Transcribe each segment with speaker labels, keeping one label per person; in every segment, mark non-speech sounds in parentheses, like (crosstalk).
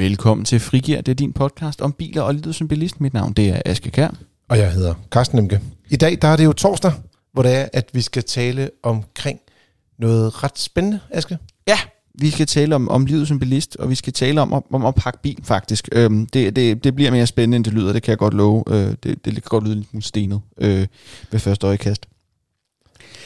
Speaker 1: Velkommen til Frigir, det er din podcast om biler og livet som bilist. Mit navn det er Aske Kær.
Speaker 2: Og jeg hedder Carsten Nemke. I dag der er det jo torsdag, hvor det er, at vi skal tale omkring noget ret spændende, Aske.
Speaker 1: Ja, vi skal tale om, om livet som bilist, og vi skal tale om, om, om at pakke bil faktisk. Øhm, det, det, det bliver mere spændende, end det lyder, det kan jeg godt love. Øh, det, det kan godt lyde lidt stenet øh, ved første øjekast.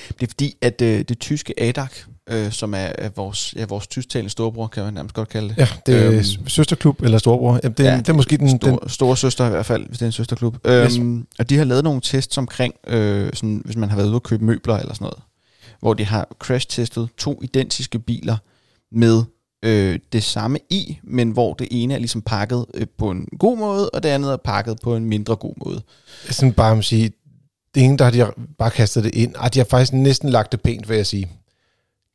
Speaker 1: Det er fordi, at øh, det tyske ADAC, øh, som er, er vores, ja, vores tysktalende storebror, kan man nærmest godt kalde det.
Speaker 2: Ja, det er øhm, søsterklub eller storebror. Jamen, det, ja, det er måske den...
Speaker 1: Store,
Speaker 2: den
Speaker 1: store søster i hvert fald, hvis det er en søsterklub. Yes. Øhm, og de har lavet nogle tests omkring, øh, sådan, hvis man har været ude og købe møbler eller sådan noget, hvor de har crash-testet to identiske biler med øh, det samme i, men hvor det ene er ligesom pakket øh, på en god måde, og det andet er pakket på en mindre god måde.
Speaker 2: Sådan bare at sige, det ene, der har de bare kastet det ind. Og de har faktisk næsten lagt det pænt, vil jeg sige.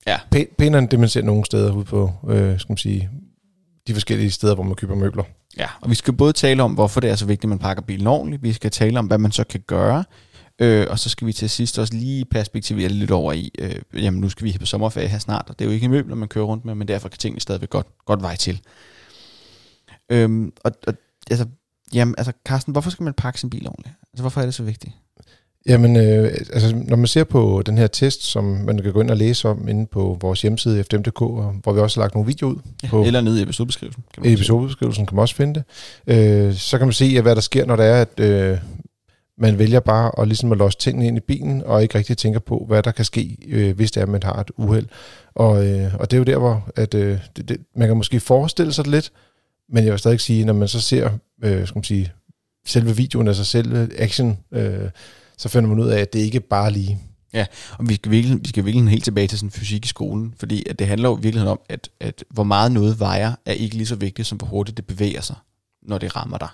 Speaker 1: Ja.
Speaker 2: P- pænere end det, man ser nogle steder ude på, øh, skal man sige, de forskellige steder, hvor man køber møbler.
Speaker 1: Ja, og vi skal både tale om, hvorfor det er så vigtigt, at man pakker bilen ordentligt. Vi skal tale om, hvad man så kan gøre. Øh, og så skal vi til sidst også lige perspektivere lidt over i, øh, jamen nu skal vi på sommerferie her snart, og det er jo ikke møbler, man kører rundt med, men derfor kan tingene stadigvæk godt, godt vej til. Øhm, og, og altså, jamen, altså Carsten, hvorfor skal man pakke sin bil ordentligt? Altså, hvorfor er det så vigtigt?
Speaker 2: Jamen, øh, altså, når man ser på den her test, som man kan gå ind og læse om inde på vores hjemmeside fdm.dk, hvor vi også har lagt nogle videoer ud.
Speaker 1: Ja,
Speaker 2: på,
Speaker 1: eller nede i episodebeskrivelsen.
Speaker 2: Kan man I episodebeskrivelsen kan man også finde det. Øh, så kan man se, hvad der sker, når det er, at øh, man vælger bare at, ligesom at låse tingene ind i bilen, og ikke rigtig tænker på, hvad der kan ske, øh, hvis det er, at man har et uheld. Og, øh, og det er jo der, hvor at, øh, det, det, man kan måske forestille sig det lidt, men jeg vil stadig sige, når man så ser øh, skal man sige, selve videoen, altså selve action, øh, så finder man ud af, at det ikke bare lige.
Speaker 1: Ja, og vi skal virkelig, vi skal virkelig helt tilbage til sådan fysik i skolen, fordi at det handler jo virkelig om, at, at hvor meget noget vejer, er ikke lige så vigtigt, som hvor hurtigt det bevæger sig, når det rammer dig.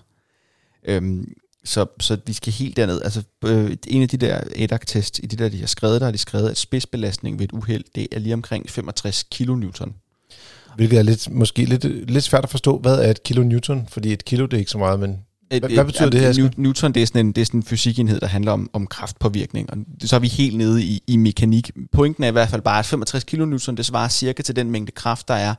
Speaker 1: Øhm, så, så vi skal helt derned. Altså, øh, en af de der ADAC-test, i de der, de har skrevet, der har de skrevet, at spidsbelastning ved et uheld, det er lige omkring 65 kilonewton.
Speaker 2: Hvilket er lidt, måske lidt, lidt svært at forstå, hvad er et kilonewton? Fordi et kilo, det er ikke så meget, men hvad, hvad betyder et, det her?
Speaker 1: New, Newton, det er sådan en, det er sådan en fysikenhed, der handler om, om kraftpåvirkning, og så er vi helt nede i, i mekanik. Pointen er i hvert fald bare, at 65 kilonewton, det svarer cirka til den mængde kraft, der er,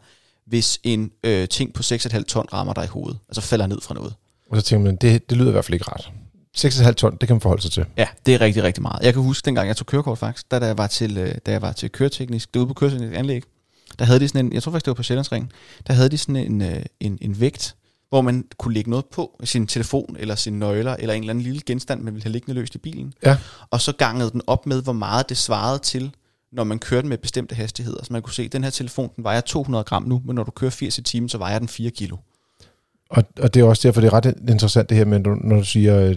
Speaker 1: hvis en øh, ting på 6,5 ton rammer dig i hovedet, altså falder ned fra noget.
Speaker 2: Og så tænker man, det, det lyder i hvert fald ikke rart. 6,5 ton, det kan man forholde sig til.
Speaker 1: Ja, det er rigtig, rigtig meget. Jeg kan huske, dengang jeg tog kørekort faktisk, da, da jeg var til, øh, da jeg var til køreteknisk, det ude på køreteknisk anlæg, der havde de sådan en, jeg tror faktisk det var på Sjællandsringen, der havde de sådan en, øh, en, en vægt, hvor man kunne lægge noget på, sin telefon eller sin nøgler, eller en eller anden lille genstand, man ville have liggende løst i bilen.
Speaker 2: Ja.
Speaker 1: Og så gangede den op med, hvor meget det svarede til, når man kørte med bestemte hastigheder. Så man kunne se, at den her telefon, den vejer 200 gram nu, men når du kører 80 i timen, så vejer den 4 kilo.
Speaker 2: Og, og det er også derfor, det er ret interessant det her med, når du siger, at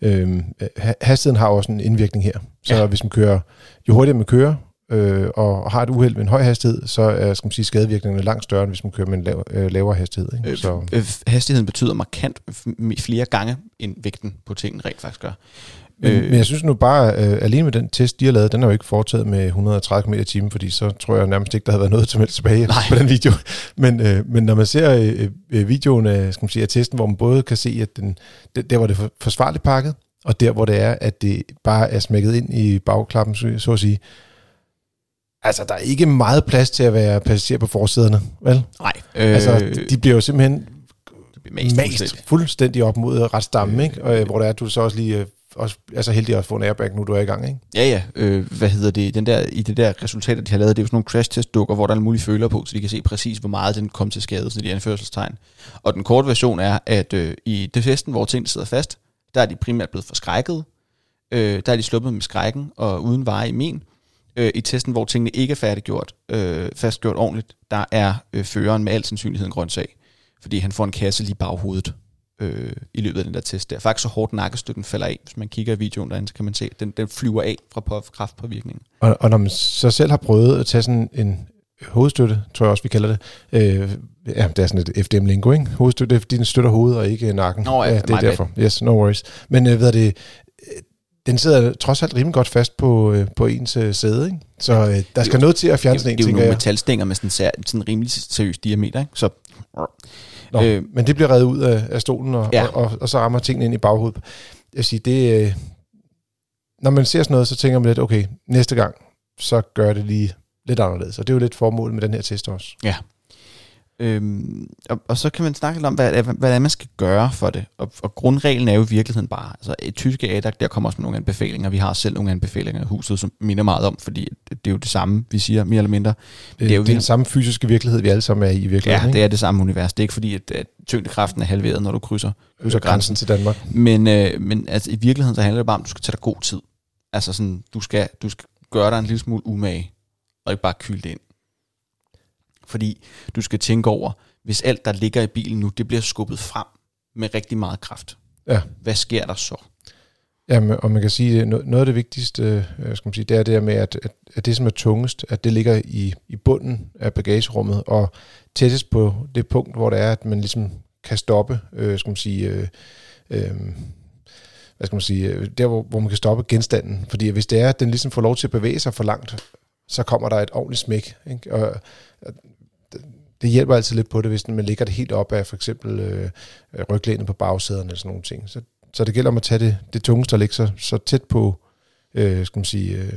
Speaker 2: øh, hastigheden har også en indvirkning her. Så ja. hvis man kører, jo hurtigere man kører, øh, og har et uheld med en høj hastighed, så er skal man sige, skadevirkningerne langt større, end hvis man kører med en lav, øh, lavere hastighed. Ikke?
Speaker 1: Øh, så. Øh, hastigheden betyder markant flere gange, end vægten på tingene rent faktisk gør.
Speaker 2: Men, øh, men jeg synes nu bare, øh, alene med den test, de har lavet, den er jo ikke foretaget med 130 km i timen, fordi så tror jeg nærmest ikke, der havde været noget til tilbage Nej. på den video. (laughs) Men, øh, men når man ser øh, øh, videoen af, skal man sige, af testen, hvor man både kan se, at den, der hvor det forsvarligt pakket, og der hvor det er, at det bare er smækket ind i bagklappen, så, så at sige, Altså, der er ikke meget plads til at være passager på forsæderne, vel?
Speaker 1: Nej.
Speaker 2: Øh, altså, de bliver jo simpelthen mast, mast fuldstændig op mod retstammen, øh, ikke? Og, øh, hvor der er, du så også lige også er så heldig at få en airbag, nu du er i gang, ikke?
Speaker 1: Ja, ja. Øh, hvad hedder det? Den der, I det der resultater, de har lavet, det er jo sådan nogle crash-test-dukker, hvor der er mulige føler på, så de kan se præcis, hvor meget den kom til skade, så de anførselstegn. Og den korte version er, at øh, i det festen, hvor tingene sidder fast, der er de primært blevet forskrækket. Øh, der er de sluppet med skrækken og uden veje i men. Øh, I testen, hvor tingene ikke er færdiggjort, øh, fastgjort ordentligt, der er øh, føreren med al sandsynlighed en grøn sag. Fordi han får en kasse lige baghovedet øh, i løbet af den der test der. Faktisk så hårdt nakkestøtten falder af. Hvis man kigger i videoen derinde, så kan man se, at den, den flyver af fra på, kraftpåvirkningen.
Speaker 2: Og, og når man så selv har prøvet at tage sådan en hovedstøtte, tror jeg også, vi kalder det. Øh, ja, det er sådan et FDM-lingo, ikke? Hovedstøtte, det fordi den støtter hovedet og ikke nakken.
Speaker 1: Nå, ja,
Speaker 2: ja det er derfor. Bad. Yes, no worries. Men øh, ved det, den sidder trods alt rimelig godt fast på, øh, på ens øh, sæde, ikke? Så øh, der skal det, noget til at fjerne sådan en,
Speaker 1: Det er jo nogle metalstænger med sådan en sådan rimelig seriøs diameter, ikke? Så
Speaker 2: Nå, øh, men det bliver reddet ud af, af stolen, og, ja. og, og, og så rammer tingene ind i baghovedet. Jeg siger, det, øh, når man ser sådan noget, så tænker man lidt, okay, næste gang, så gør det lige lidt anderledes. Og det er jo lidt formålet med den her test også.
Speaker 1: Ja. Øhm, og, og så kan man snakke lidt om, hvad, hvad, hvad man skal gøre for det. Og, og grundreglen er jo i virkeligheden bare, altså et tyske ADAC, der kommer også med nogle anbefalinger. Vi har selv nogle anbefalinger i huset, som minder meget om, fordi det er jo det samme, vi siger, mere eller mindre.
Speaker 2: Det, er jo det er den samme fysiske virkelighed, vi alle sammen er i i virkeligheden.
Speaker 1: Ja, ikke? det er det samme univers. Det er ikke fordi, at, at tyngdekraften er halveret, når du krydser, krydser
Speaker 2: grænsen. grænsen til Danmark.
Speaker 1: Men, øh, men altså, i virkeligheden så handler det bare om, at du skal tage dig god tid. Altså sådan, du skal, du skal gøre dig en lille smule umage, og ikke bare kylde det ind. Fordi du skal tænke over, hvis alt, der ligger i bilen nu, det bliver skubbet frem med rigtig meget kraft.
Speaker 2: Ja.
Speaker 1: Hvad sker der så?
Speaker 2: Ja, og man kan sige, at noget af det vigtigste, øh, skal man sige, det er det med, at, at det, som er tungest, at det ligger i, i bunden af bagagerummet, og tættest på det punkt, hvor det er, at man ligesom kan stoppe, øh, skal man sige, øh, øh, hvad skal man sige, øh, der hvor, hvor man kan stoppe genstanden. Fordi hvis det er, at den ligesom får lov til at bevæge sig for langt, så kommer der et ordentligt smæk. Ikke? Og det hjælper altid lidt på det, hvis man ligger det helt op af for eksempel øh, ryglænet på bagsæderne eller sådan nogle ting. Så, så det gælder om at tage det, det tungeste og lægge sig så tæt på, øh, skal man sige, øh,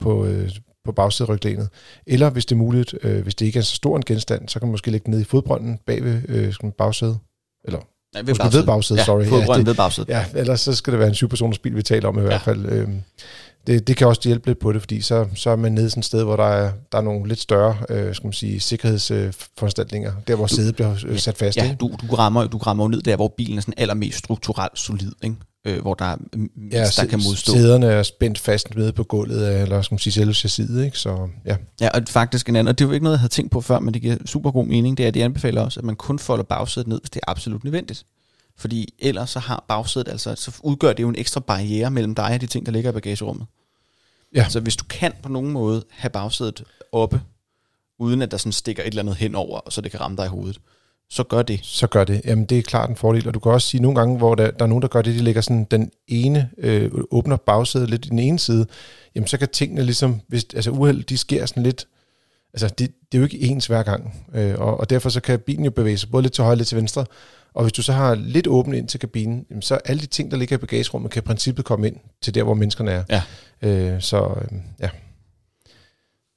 Speaker 2: på, øh, på bagsæderyglænet. Eller hvis det er muligt, øh, hvis det ikke er så stor en genstand, så kan man måske lægge ned i fodbrønden bag ved øh, bagsædet. Eller
Speaker 1: Nej, ved bagsædet.
Speaker 2: Ved bagsædet,
Speaker 1: ja,
Speaker 2: sorry.
Speaker 1: Fodbrønden ja, det, ved bagsædet.
Speaker 2: Ja, ellers så skal det være en syvpersoners bil, vi taler om i ja. hvert fald. Øh, det, det kan også hjælpe lidt på det, fordi så, så er man nede sådan et sted, hvor der er, der er nogle lidt større øh, skal man sige, sikkerhedsforanstaltninger, øh, der hvor sædet bliver øh, sat fast.
Speaker 1: Ja, ikke? Du, du, rammer, du rammer ned der, hvor bilen er sådan allermest strukturelt solid, ikke? Øh, hvor der,
Speaker 2: ja, der kan modstå. sæderne er spændt fast nede på gulvet, eller skal man sige selve chassiset, ikke? Så, ja.
Speaker 1: ja, og faktisk en anden, og det er jo ikke noget, jeg havde tænkt på før, men det giver super god mening, det er, at de anbefaler også, at man kun folder bagsædet ned, hvis det er absolut nødvendigt. Fordi ellers så har bagsædet, altså, så udgør det jo en ekstra barriere mellem dig og de ting, der ligger i bagagerummet. Ja. Altså hvis du kan på nogen måde have bagsædet oppe, uden at der sådan stikker et eller andet henover, så det kan ramme dig i hovedet, så gør det.
Speaker 2: Så gør det. Jamen det er klart en fordel, og du kan også sige nogle gange, hvor der, der er nogen, der gør det, de lægger sådan den ene, øh, åbner bagsædet lidt i den ene side, jamen så kan tingene ligesom, hvis, altså uheld, de sker sådan lidt, altså det, det er jo ikke ens hver gang, øh, og, og derfor så kan bilen jo bevæge sig både lidt til højre og lidt til venstre, og hvis du så har lidt åbent ind til kabinen, jamen så alle de ting, der ligger i bagagerummet, kan i princippet komme ind til der, hvor menneskerne er.
Speaker 1: Ja.
Speaker 2: Øh, så øh, ja.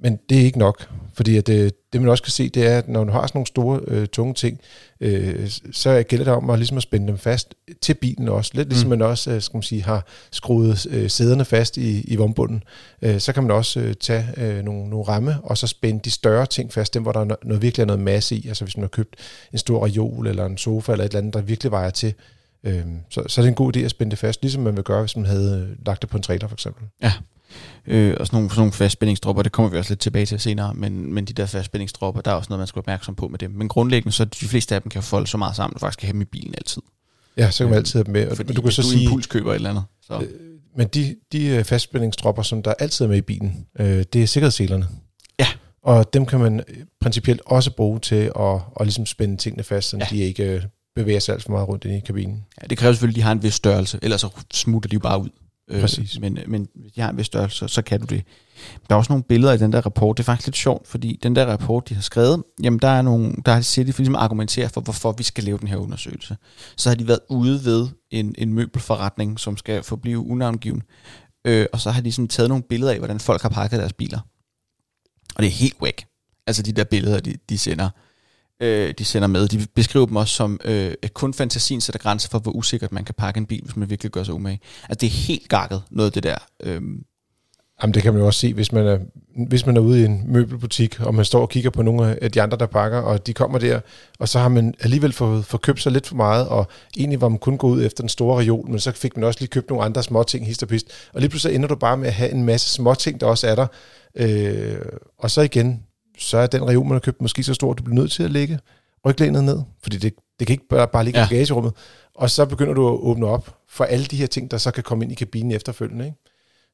Speaker 2: Men det er ikke nok, fordi at det, det man også kan se, det er, at når du har sådan nogle store, øh, tunge ting, øh, så gælder det om at, ligesom at spænde dem fast til bilen også. Lidt ligesom mm. man også øh, skal man sige, har skruet øh, sæderne fast i, i vognbunden. Øh, så kan man også øh, tage øh, nogle, nogle ramme, og så spænde de større ting fast, dem hvor der er noget, noget, virkelig er noget masse i. Altså hvis man har købt en stor reol eller en sofa eller et eller andet, der virkelig vejer til, øh, så, så er det en god idé at spænde det fast, ligesom man vil gøre, hvis man havde øh, lagt det på en trailer for eksempel.
Speaker 1: Ja, øh, og sådan nogle, sådan nogle fastspændingsdropper, det kommer vi også lidt tilbage til senere, men, men de der fastspændingsdropper, der er også noget, man skal være opmærksom på med dem. Men grundlæggende, så de fleste af dem kan folde så meget sammen, at du faktisk kan have dem i bilen altid.
Speaker 2: Ja, så kan man altid have dem med.
Speaker 1: Fordi
Speaker 2: du kan
Speaker 1: så du sige, impulskøber et eller andet. Så. Øh,
Speaker 2: men de, de øh, fastspændingsdropper, som der altid er med i bilen, øh, det er sikkerhedsselerne.
Speaker 1: Ja.
Speaker 2: Og dem kan man principielt også bruge til at, at ligesom spænde tingene fast, så ja. de ikke øh, bevæger sig alt for meget rundt i kabinen.
Speaker 1: Ja, det kræver selvfølgelig, at de har en vis størrelse, ellers så smutter de jo bare ud.
Speaker 2: Øh, Præcis.
Speaker 1: men, men hvis de har en vis størrelse, så, kan du det. Der er også nogle billeder i den der rapport. Det er faktisk lidt sjovt, fordi den der rapport, de har skrevet, jamen der er nogle, der siger de for ligesom argumentere for, hvorfor vi skal lave den her undersøgelse. Så har de været ude ved en, en møbelforretning, som skal forblive unavngiven. Øh, og så har de sådan taget nogle billeder af, hvordan folk har pakket deres biler. Og det er helt whack. Altså de der billeder, de, de sender øh, de sender med. De beskriver dem også som, øh, at kun fantasien sætter grænser for, hvor usikkert man kan pakke en bil, hvis man virkelig gør sig umage. Altså det er helt gakket, noget af det der. Øh.
Speaker 2: Jamen det kan man jo også se, hvis man, er, hvis man er ude i en møbelbutik, og man står og kigger på nogle af de andre, der pakker, og de kommer der, og så har man alligevel fået, fået købt sig lidt for meget, og egentlig var man kun gået ud efter den store reol, men så fik man også lige købt nogle andre små ting, hist og pist. Og lige pludselig ender du bare med at have en masse små ting, der også er der. Øh, og så igen, så er den reol, man har købt, måske så stor, at du bliver nødt til at lægge ryglænet ned, fordi det, det kan ikke bare, bare ligge ja. i bagagerummet. Og så begynder du at åbne op for alle de her ting, der så kan komme ind i kabinen efterfølgende. Ikke?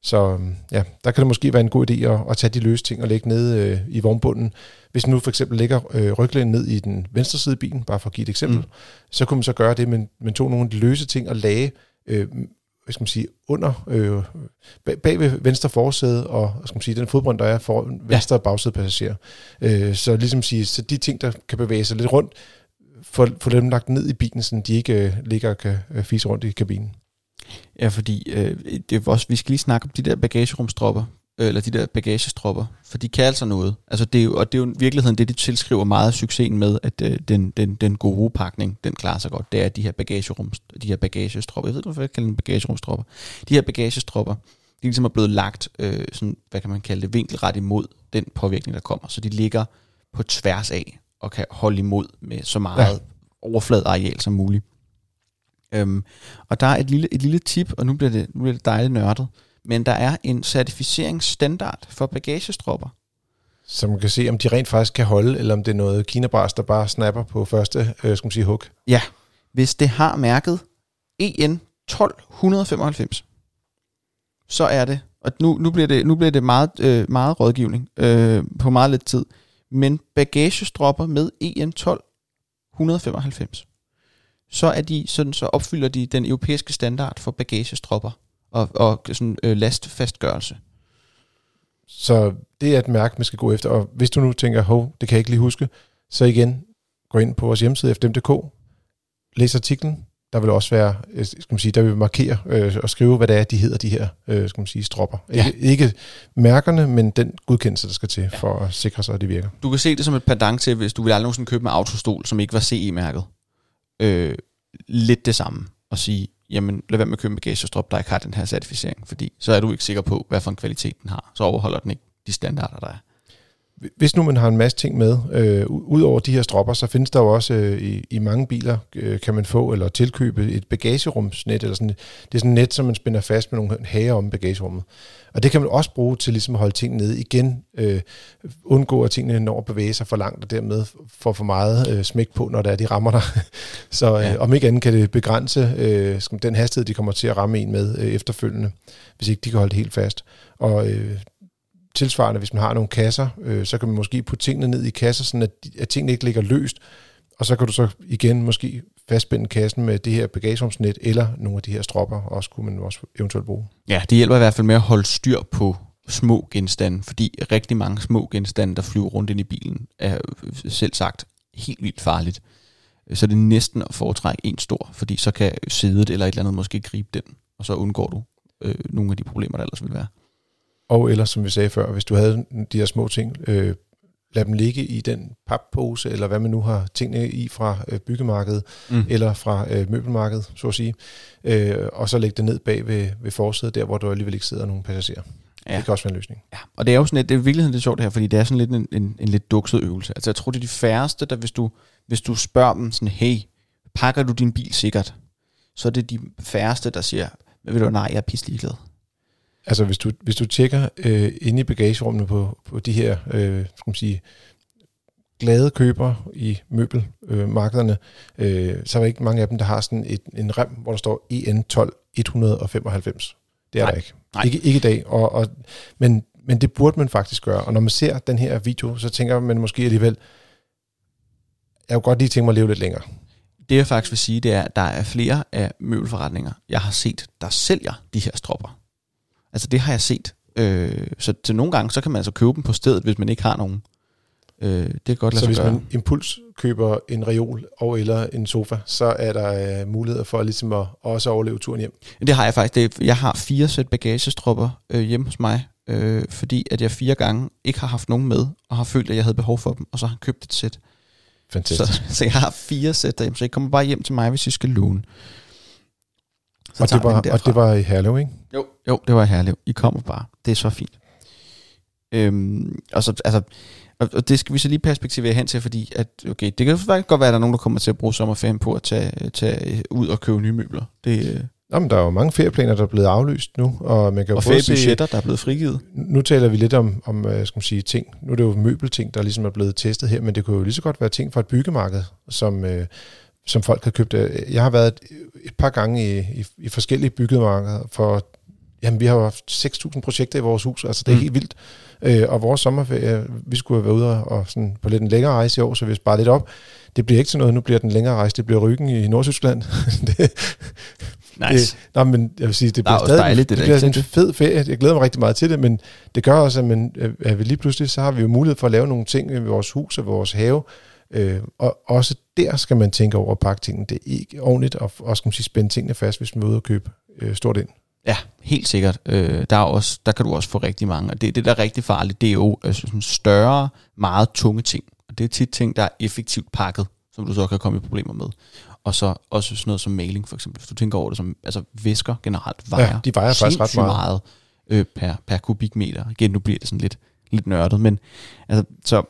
Speaker 2: Så øhm, ja, der kan det måske være en god idé at, at tage de løse ting og lægge ned øh, i vognbunden. Hvis nu for eksempel lægger øh, ryglænet ned i den venstre side af bilen, bare for at give et eksempel, mm. så kunne man så gøre det, men man tog nogle af de løse ting og lagde øh, hvad skal man sige, under, øh, bag, bag ved venstre forsæde, og hvad skal man sige, den fodbrønd, der er for venstre ja. bagsæde passager. Øh, så ligesom sige, så de ting, der kan bevæge sig lidt rundt, få, få dem lagt ned i bilen, så de ikke øh, ligger og kan øh, fise rundt i kabinen.
Speaker 1: Ja, fordi øh, det er også, vi skal lige snakke om de der bagagerumstropper. Øh, eller de der bagagestropper, for de kan altså noget. Altså det er jo, og det er jo i virkeligheden det, de tilskriver meget succesen med, at øh, den, den, den gode pakning, den klarer sig godt. Det er de her bagagerums, de her bagagestropper. Jeg ved ikke, hvorfor jeg kalder dem bagagerumstropper. De her bagagestropper, de ligesom er blevet lagt, øh, sådan, hvad kan man kalde det, vinkelret imod den påvirkning, der kommer. Så de ligger på tværs af og kan holde imod med så meget ja. overfladeareal som muligt. Øhm, og der er et lille, et lille tip, og nu bliver, det, nu bliver det dejligt nørdet, men der er en certificeringsstandard for bagagestropper.
Speaker 2: Så man kan se, om de rent faktisk kan holde, eller om det er noget kinabras, der bare snapper på første, øh, skal man sige, hook.
Speaker 1: Ja, hvis det har mærket EN 1295, så er det, og nu, nu bliver det, nu bliver det meget, øh, meget rådgivning øh, på meget lidt tid, men bagagestropper med EN 1295, så er de sådan, så opfylder de den europæiske standard for bagagestropper og, og sådan, øh, lastfastgørelse.
Speaker 2: Så det er et mærke, man skal gå efter. Og hvis du nu tænker, hov, det kan jeg ikke lige huske, så igen, gå ind på vores hjemmeside fdm.dk, læs artiklen. Der vil også være, øh, skal man sige, der vil markere øh, og skrive, hvad det er, de hedder, de her, øh, skal man sige, stropper. Ja. Ikke, ikke mærkerne, men den godkendelse, der skal til ja. for at sikre sig, at det virker.
Speaker 1: Du kan se det som et pendant til, hvis du vil aldrig nogensinde købe en autostol, som ikke var CE-mærket. Øh, lidt det samme. Og sige, jamen lad være med at købe en bagagestrop, der ikke har den her certificering, fordi så er du ikke sikker på, hvad for en kvalitet den har. Så overholder den ikke de standarder, der er.
Speaker 2: Hvis nu man har en masse ting med, øh, ud over de her stropper, så findes der jo også øh, i, i mange biler, øh, kan man få eller tilkøbe et bagagerumsnet, eller sådan, det er sådan et net, som man spænder fast med nogle hager om bagagerummet. Og det kan man også bruge til ligesom at holde tingene nede igen, øh, undgå at tingene når at bevæge sig for langt, og dermed får for meget øh, smæk på, når der er, de rammer der. (laughs) så øh, ja. om ikke andet kan det begrænse øh, den hastighed, de kommer til at ramme en med øh, efterfølgende, hvis ikke de kan holde det helt fast. Og øh, tilsvarende, hvis man har nogle kasser, øh, så kan man måske putte tingene ned i kasser, sådan at, at tingene ikke ligger løst, og så kan du så igen måske fastspænde kassen med det her bagagerumsnet, eller nogle af de her stropper, også kunne man også eventuelt bruge.
Speaker 1: Ja, det hjælper i hvert fald med at holde styr på små genstande, fordi rigtig mange små genstande, der flyver rundt ind i bilen, er selv sagt helt vildt farligt. Så det er næsten at foretrække en stor, fordi så kan sædet eller et eller andet måske gribe den, og så undgår du øh, nogle af de problemer, der ellers vil være.
Speaker 2: Og eller som vi sagde før, hvis du havde de her små ting, øh, lad dem ligge i den pappose, eller hvad man nu har tingene i fra øh, byggemarkedet, mm. eller fra øh, møbelmarkedet, så at sige, øh, og så lægge det ned bag ved, ved forsædet, der hvor der alligevel ikke sidder nogen passagerer. Ja. Det kan også være en løsning.
Speaker 1: Ja, og det er jo sådan lidt, det er virkelig lidt sjovt det her, fordi det er sådan lidt en, en, en lidt dukset øvelse. Altså jeg tror, det er de færreste, der hvis du, hvis du spørger dem sådan, hey, pakker du din bil sikkert? Så er det de færreste, der siger, ved du nej, jeg er pisselig glad.
Speaker 2: Altså hvis du, hvis du tjekker øh, inde i bagagerummene på, på de her øh, skal man sige, glade købere i møbelmarkederne, øh, så er der ikke mange af dem, der har sådan et, en rem, hvor der står EN 12 195. Det er Nej. der ikke. Nej. Ikke, ikke i dag. Og, og, men, men det burde man faktisk gøre. Og når man ser den her video, så tænker man måske alligevel, jeg kunne godt lige tænke mig at leve lidt længere.
Speaker 1: Det jeg faktisk vil sige, det er, at der er flere af møbelforretninger, jeg har set, der sælger de her stropper. Altså det har jeg set. Øh, så til nogle gange, så kan man altså købe dem på stedet, hvis man ikke har nogen. Øh, det kan godt lade
Speaker 2: så
Speaker 1: hvis
Speaker 2: gøre. man impuls køber en reol og eller en sofa, så er der øh, muligheder for ligesom at også overleve turen hjem.
Speaker 1: Det har jeg faktisk. Det, jeg har fire sæt bagagestropper øh, hjemme hos mig, øh, fordi at jeg fire gange ikke har haft nogen med, og har følt, at jeg havde behov for dem, og så har jeg købt et sæt.
Speaker 2: Fantastisk.
Speaker 1: Så, så jeg har fire sæt derhjemme, så jeg kommer bare hjem til mig, hvis jeg skal låne.
Speaker 2: Så og, det var, og det var i Herlev, ikke?
Speaker 1: Jo, jo, det var i Herlev. I kommer bare. Det er så fint. Øhm, og, så, altså, og det skal vi så lige perspektivere hen til, fordi at, okay, det kan faktisk godt være, at der er nogen, der kommer til at bruge sommerferien på at tage, tage ud og købe nye møbler. Det, øh,
Speaker 2: Jamen, der er jo mange ferieplaner, der er blevet aflyst nu. Og, man kan
Speaker 1: og feriebudgetter, der er blevet frigivet.
Speaker 2: Nu taler vi lidt om, om øh, skal man sige, ting. Nu er det jo møbelting, der ligesom er blevet testet her, men det kunne jo lige så godt være ting fra et byggemarked, som, øh, som folk har købt. Jeg har været et, et par gange i, i, i forskellige byggemarkeder for Jamen, vi har haft 6.000 projekter i vores hus, altså det er mm. helt vildt. Øh, og vores sommerferie, vi skulle have været ude og sådan på lidt en længere rejse i år, så vi sparer lidt op. Det bliver ikke til noget, nu bliver den længere rejse, det bliver ryggen i Nordtyskland. (laughs) det,
Speaker 1: nice. Det,
Speaker 2: nej, men jeg vil sige, det bliver stadig dejligt, det, det bliver en fed ferie. Jeg glæder mig rigtig meget til det, men det gør også, at, man, at vi lige pludselig, så har vi jo mulighed for at lave nogle ting i vores hus og vores have, Øh, og også der skal man tænke over at pakke tingene. Det er ikke ordentligt at, også, skal man sige, spænde tingene fast, hvis man vil ud og købe øh, stort ind.
Speaker 1: Ja, helt sikkert. Øh, der, er også, der kan du også få rigtig mange. Og det, det der er rigtig farligt, det er jo altså, sådan større, meget tunge ting. Og det er tit ting, der er effektivt pakket, som du så kan komme i problemer med. Og så også sådan noget som maling, for eksempel. Hvis du tænker over det som, altså væsker generelt vejer,
Speaker 2: ja, de vejer faktisk ret meget,
Speaker 1: meget øh, per, per kubikmeter. Igen, nu bliver det sådan lidt, lidt nørdet, men altså, så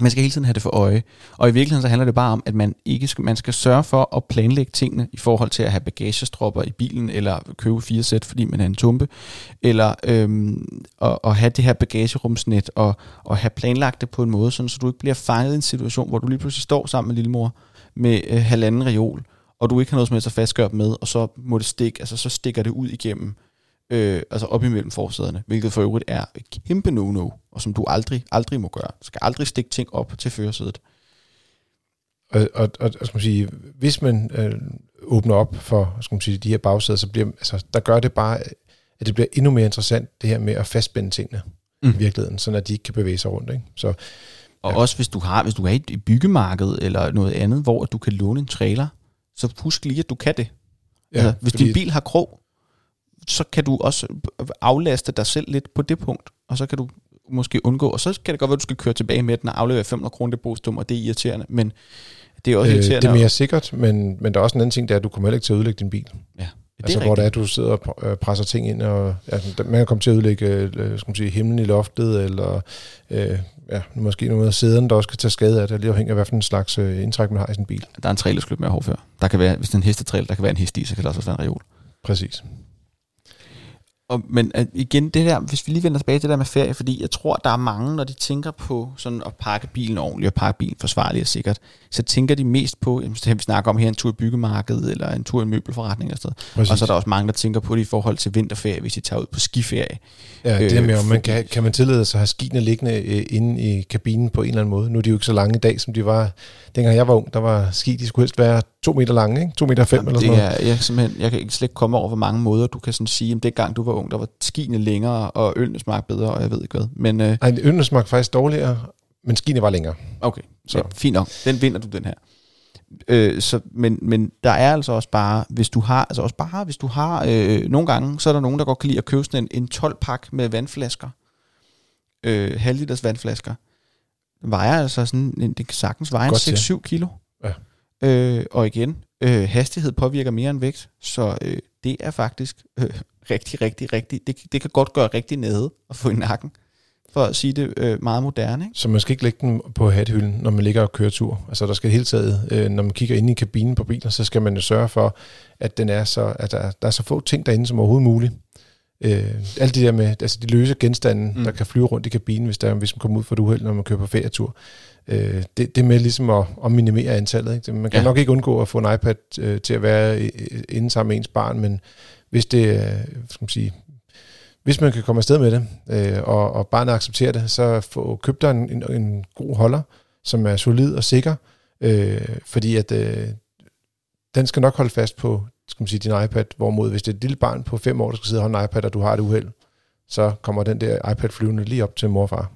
Speaker 1: man skal hele tiden have det for øje. Og i virkeligheden så handler det bare om, at man ikke skal, man skal sørge for at planlægge tingene i forhold til at have bagagestropper i bilen, eller købe fire sæt, fordi man er en tumpe, eller øhm, at, at have det her bagagerumsnet, og, og have planlagt det på en måde, sådan, så du ikke bliver fanget i en situation, hvor du lige pludselig står sammen med lillemor med øh, halvanden reol, og du ikke har noget som helst at fastgøre med, og så må det stikke, altså så stikker det ud igennem øh, altså op imellem forsæderne, hvilket for øvrigt er et kæmpe no-no, og som du aldrig, aldrig må gøre. Du skal aldrig stikke ting op til førersædet.
Speaker 2: Og, og, og skal man sige, hvis man øh, åbner op for skal man sige, de her bagsæder, så bliver, altså, der gør det bare, at det bliver endnu mere interessant, det her med at fastspænde tingene mm. i virkeligheden, så at de ikke kan bevæge sig rundt. Ikke? Så,
Speaker 1: og ja. også hvis du har, hvis du er i et byggemarked eller noget andet, hvor du kan låne en trailer, så husk lige, at du kan det. Ja, altså, hvis din bil har krog, så kan du også aflaste dig selv lidt på det punkt, og så kan du måske undgå, og så kan det godt være, at du skal køre tilbage med den og aflevere 500 kroner depositum, og det er irriterende, men det er også øh, irriterende.
Speaker 2: Det er mere sikkert, men, men der er også en anden ting, det er, at du kommer heller ikke til at udlægge din bil.
Speaker 1: Ja.
Speaker 2: Det altså, hvor det er, at du sidder og øh, presser ting ind, og ja, man kan komme til at udlægge øh, skal man sige, himlen i loftet, eller øh, ja, måske noget af sæderne, der også kan tage skade af det, lige afhængig af, en slags øh, indtræk man har i sin bil.
Speaker 1: Der er en trailerskløb med hårdfør. Der kan være, hvis det er en hestetræl, der kan være en hest i, så kan der også være en reol.
Speaker 2: Præcis.
Speaker 1: Og, men at igen, det der, hvis vi lige vender tilbage til det der med ferie, fordi jeg tror, der er mange, når de tænker på sådan at pakke bilen ordentligt og pakke bilen forsvarligt og sikkert, så tænker de mest på, jamen, det vi snakker om her, en tur i byggemarkedet eller en tur i en møbelforretning og sådan noget. Og så er der også mange, der tænker på det i forhold til vinterferie, hvis de tager ud på skiferie.
Speaker 2: Ja, det er med, om man kan, kan man tillade sig at have skiene liggende øh, inde i kabinen på en eller anden måde. Nu er de jo ikke så lange i dag, som de var dengang jeg var ung. Der var ski, de skulle helst være to meter lange, ikke? To meter fem Jamen, eller sådan
Speaker 1: det noget. Er, jeg, simpelthen, jeg kan slet ikke komme over, hvor mange måder du kan sådan sige, at det gang du var ung, der var skiene længere, og ølene smagte bedre, og jeg ved ikke hvad. Men, øh,
Speaker 2: Ej, ølene smagte faktisk dårligere, men skiene var længere.
Speaker 1: Okay, så ja, fint nok. Den vinder du, den her. Øh, så, men, men der er altså også bare, hvis du har, altså også bare, hvis du har, øh, nogle gange, så er der nogen, der godt kan lide at købe sådan en, en 12-pak med vandflasker. Øh, halvliters vandflasker. Vejer altså sådan, en, det kan sagtens veje 6-7 kilo.
Speaker 2: Ja.
Speaker 1: Øh, og igen, øh, hastighed påvirker mere end vægt, så øh, det er faktisk øh, rigtig, rigtig, rigtig, det, det kan godt gøre rigtig nede at få i nakken for at sige det øh, meget moderne. Ikke?
Speaker 2: Så man skal ikke lægge den på hathylden, når man ligger og kører tur. Altså der skal hele taget, øh, når man kigger ind i kabinen på bilen, så skal man jo sørge for, at, den er så, at der, der er så få ting derinde som overhovedet muligt. Øh, alt det der med altså de løse genstande, mm. der kan flyve rundt i kabinen, hvis, der, hvis man kommer ud for et uheld, når man kører på ferietur. Øh, det, det med ligesom at, at minimere antallet. Ikke? Man kan ja. nok ikke undgå at få en iPad øh, til at være inde sammen med ens barn, men hvis det øh, skal man sige, hvis man kan komme afsted med det, øh, og, og barnet accepterer det, så få købt dig en, en, en god holder, som er solid og sikker, øh, fordi at øh, den skal nok holde fast på skal man sige, din iPad, hvorimod hvis det er et lille barn på fem år, der skal sidde og holde en iPad, og du har et uheld, så kommer den der iPad flyvende lige op til morfar.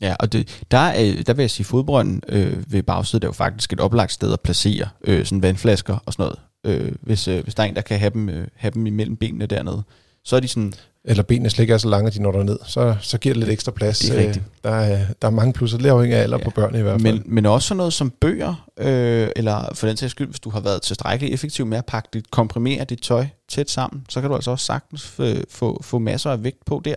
Speaker 1: Ja, og det, der, er, der vil jeg sige, fodbrønden øh, ved bagsiden er jo faktisk et oplagt sted at placere øh, sådan vandflasker og sådan noget. Øh, hvis, øh, hvis der er en, der kan have dem, øh, have dem imellem benene dernede, så er de sådan
Speaker 2: eller benene slet ikke er så lange, at de når ned, så, så giver det lidt ekstra plads.
Speaker 1: Det er rigtigt. Øh,
Speaker 2: der, er, der er mange plusser, det er afhængig af alder ja. på børn i hvert
Speaker 1: fald. Men, men også sådan noget som bøger, øh, eller for den sags skyld, hvis du har været tilstrækkeligt effektiv med at pakke dit, komprimere dit tøj tæt sammen, så kan du altså også sagtens få, få, få masser af vægt på der.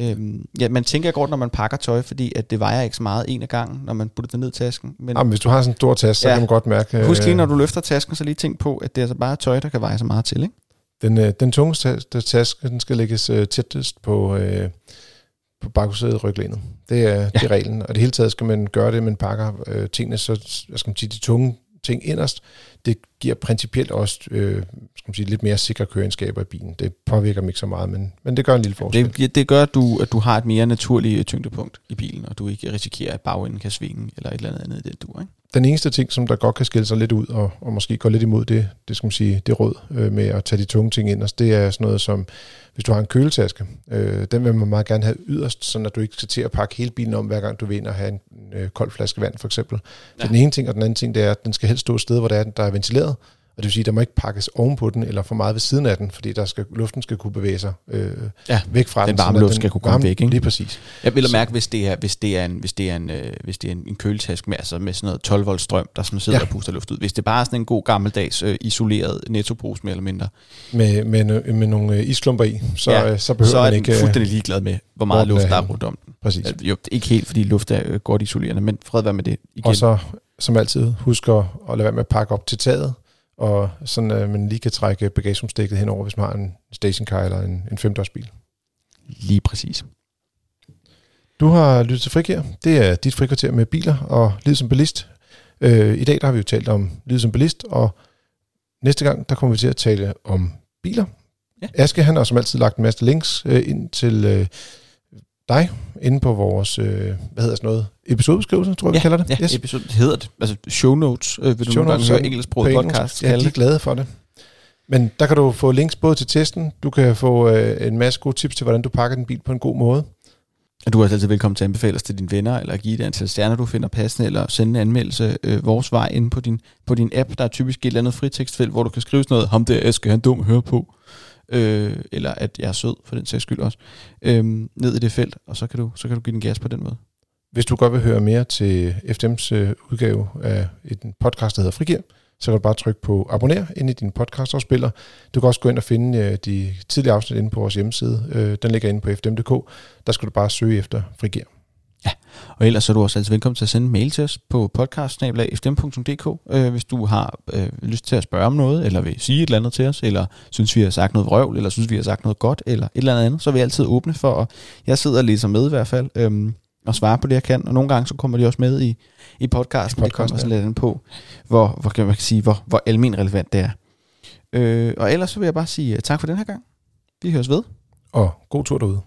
Speaker 1: Øhm, ja, man tænker godt, når man pakker tøj, fordi at det vejer ikke så meget en af gangen, når man putter det ned i tasken.
Speaker 2: Men, Jamen, hvis du har sådan en stor taske, så ja, kan man godt mærke...
Speaker 1: Husk lige, øh, når du løfter tasken, så lige tænk på, at det er altså bare tøj, der kan veje så meget til, ikke?
Speaker 2: Den, øh, den tungeste taske, den skal lægges øh, tættest på, øh, på bagsædet ryglænet. Det er, ja. det er reglen, og det hele taget skal man gøre det, man pakker øh, tingene, så skal man sige, de tunge ting inderst, det giver principielt også øh, skal man sige, lidt mere sikre køreegenskaber i bilen. Det påvirker mig ikke så meget, men, men det gør en lille forskel.
Speaker 1: Det, det gør, at du, at du har et mere naturligt tyngdepunkt i bilen, og du ikke risikerer, at bagenden kan svinge, eller et eller andet andet i den dur. ikke?
Speaker 2: Den eneste ting, som der godt kan skille sig lidt ud, og, og måske gå lidt imod det, det skal man sige, det råd øh, med at tage de tunge ting ind, det er sådan noget som, hvis du har en køletaske, øh, den vil man meget gerne have yderst, så at du ikke skal til at pakke hele bilen om, hver gang du vil ind og have en øh, kold flaske vand, for eksempel. Ja. Så den ene ting, og den anden ting, det er, at den skal helst stå et sted, hvor det er, der er ventileret, Og det vil sige, at der må ikke pakkes ovenpå den, eller for meget ved siden af den, fordi der skal, luften skal kunne bevæge sig øh, ja, væk fra
Speaker 1: den. Den varme luft skal kunne komme
Speaker 2: varme,
Speaker 1: væk, ikke?
Speaker 2: Lige præcis.
Speaker 1: Jeg vil mærke, hvis det er, hvis det er, en, hvis det er, en, øh, hvis det er en, en køletask med, altså med sådan noget 12 volt strøm, der sådan sidder ja. og puster luft ud. Hvis det bare er sådan en god gammeldags øh, isoleret nettopose mere eller mindre.
Speaker 2: Med, med, med nogle øh, isklumper i, så, ja, øh, så behøver
Speaker 1: så
Speaker 2: man ikke...
Speaker 1: Så er den fuldstændig ligeglad med, hvor meget luft der er rundt om den.
Speaker 2: Præcis.
Speaker 1: Jo, ikke helt, fordi luft er øh, godt isolerende, men fred være med det igen.
Speaker 2: Og så, som altid, husk at, at lade være med at pakke op til taget, og sådan at man lige kan trække bagagerumsdækket henover, hvis man har en stationcar eller en, en femdørsbil.
Speaker 1: Lige præcis.
Speaker 2: Du har lyttet til Frikær. Det er dit frikvarter med biler og lyd som bilist. Øh, I dag der har vi jo talt om lyd som bilist, og næste gang der kommer vi til at tale om biler. Ja. Aske han har som altid lagt en masse links øh, ind til øh, dig inde på vores, øh, hvad hedder sådan noget, episodebeskrivelse, tror jeg,
Speaker 1: ja,
Speaker 2: vi kalder det.
Speaker 1: Ja, yes. episode, hedder det. Altså show notes, øh, vil show du nogle gange høre engelsksproget podcast.
Speaker 2: Ja, de er glade for det. Men der kan du få links både til testen, du kan få øh, en masse gode tips til, hvordan du pakker din bil på en god måde.
Speaker 1: Du er altid velkommen til at anbefale os til dine venner, eller give det antal stjerner, du finder passende, eller sende en anmeldelse øh, vores vej ind på din, på din app. Der er typisk et eller andet fritekstfelt, hvor du kan skrive sådan noget, ham der skal han dum høre på øh, eller at jeg er sød, for den sags skyld også, øh, ned i det felt, og så kan, du, så kan du give den gas på den måde.
Speaker 2: Hvis du godt vil høre mere til FDM's øh, udgave af en podcast, der hedder Frigir, så kan du bare trykke på abonner ind i din podcastafspiller. Du kan også gå ind og finde øh, de tidligere afsnit inde på vores hjemmeside. Øh, den ligger inde på fdm.dk. Der skal du bare søge efter Frigir.
Speaker 1: Ja, og ellers er du også altid velkommen til at sende en mail til os på podcast.fm.dk, øh, hvis du har øh, lyst til at spørge om noget, eller vil sige et eller andet til os, eller synes vi har sagt noget vrøvl, eller synes vi har sagt noget godt, eller et eller andet, så er vi altid åbne for, at jeg sidder og læser med i hvert fald, øh, og svarer på det, jeg kan, og nogle gange så kommer de også med i, i podcasten, podcast, det kommer sådan lidt på, hvor, hvor, kan man sige, hvor, hvor almen relevant det er. Øh, og ellers så vil jeg bare sige tak for den her gang. Vi høres ved.
Speaker 2: Og god tur derude.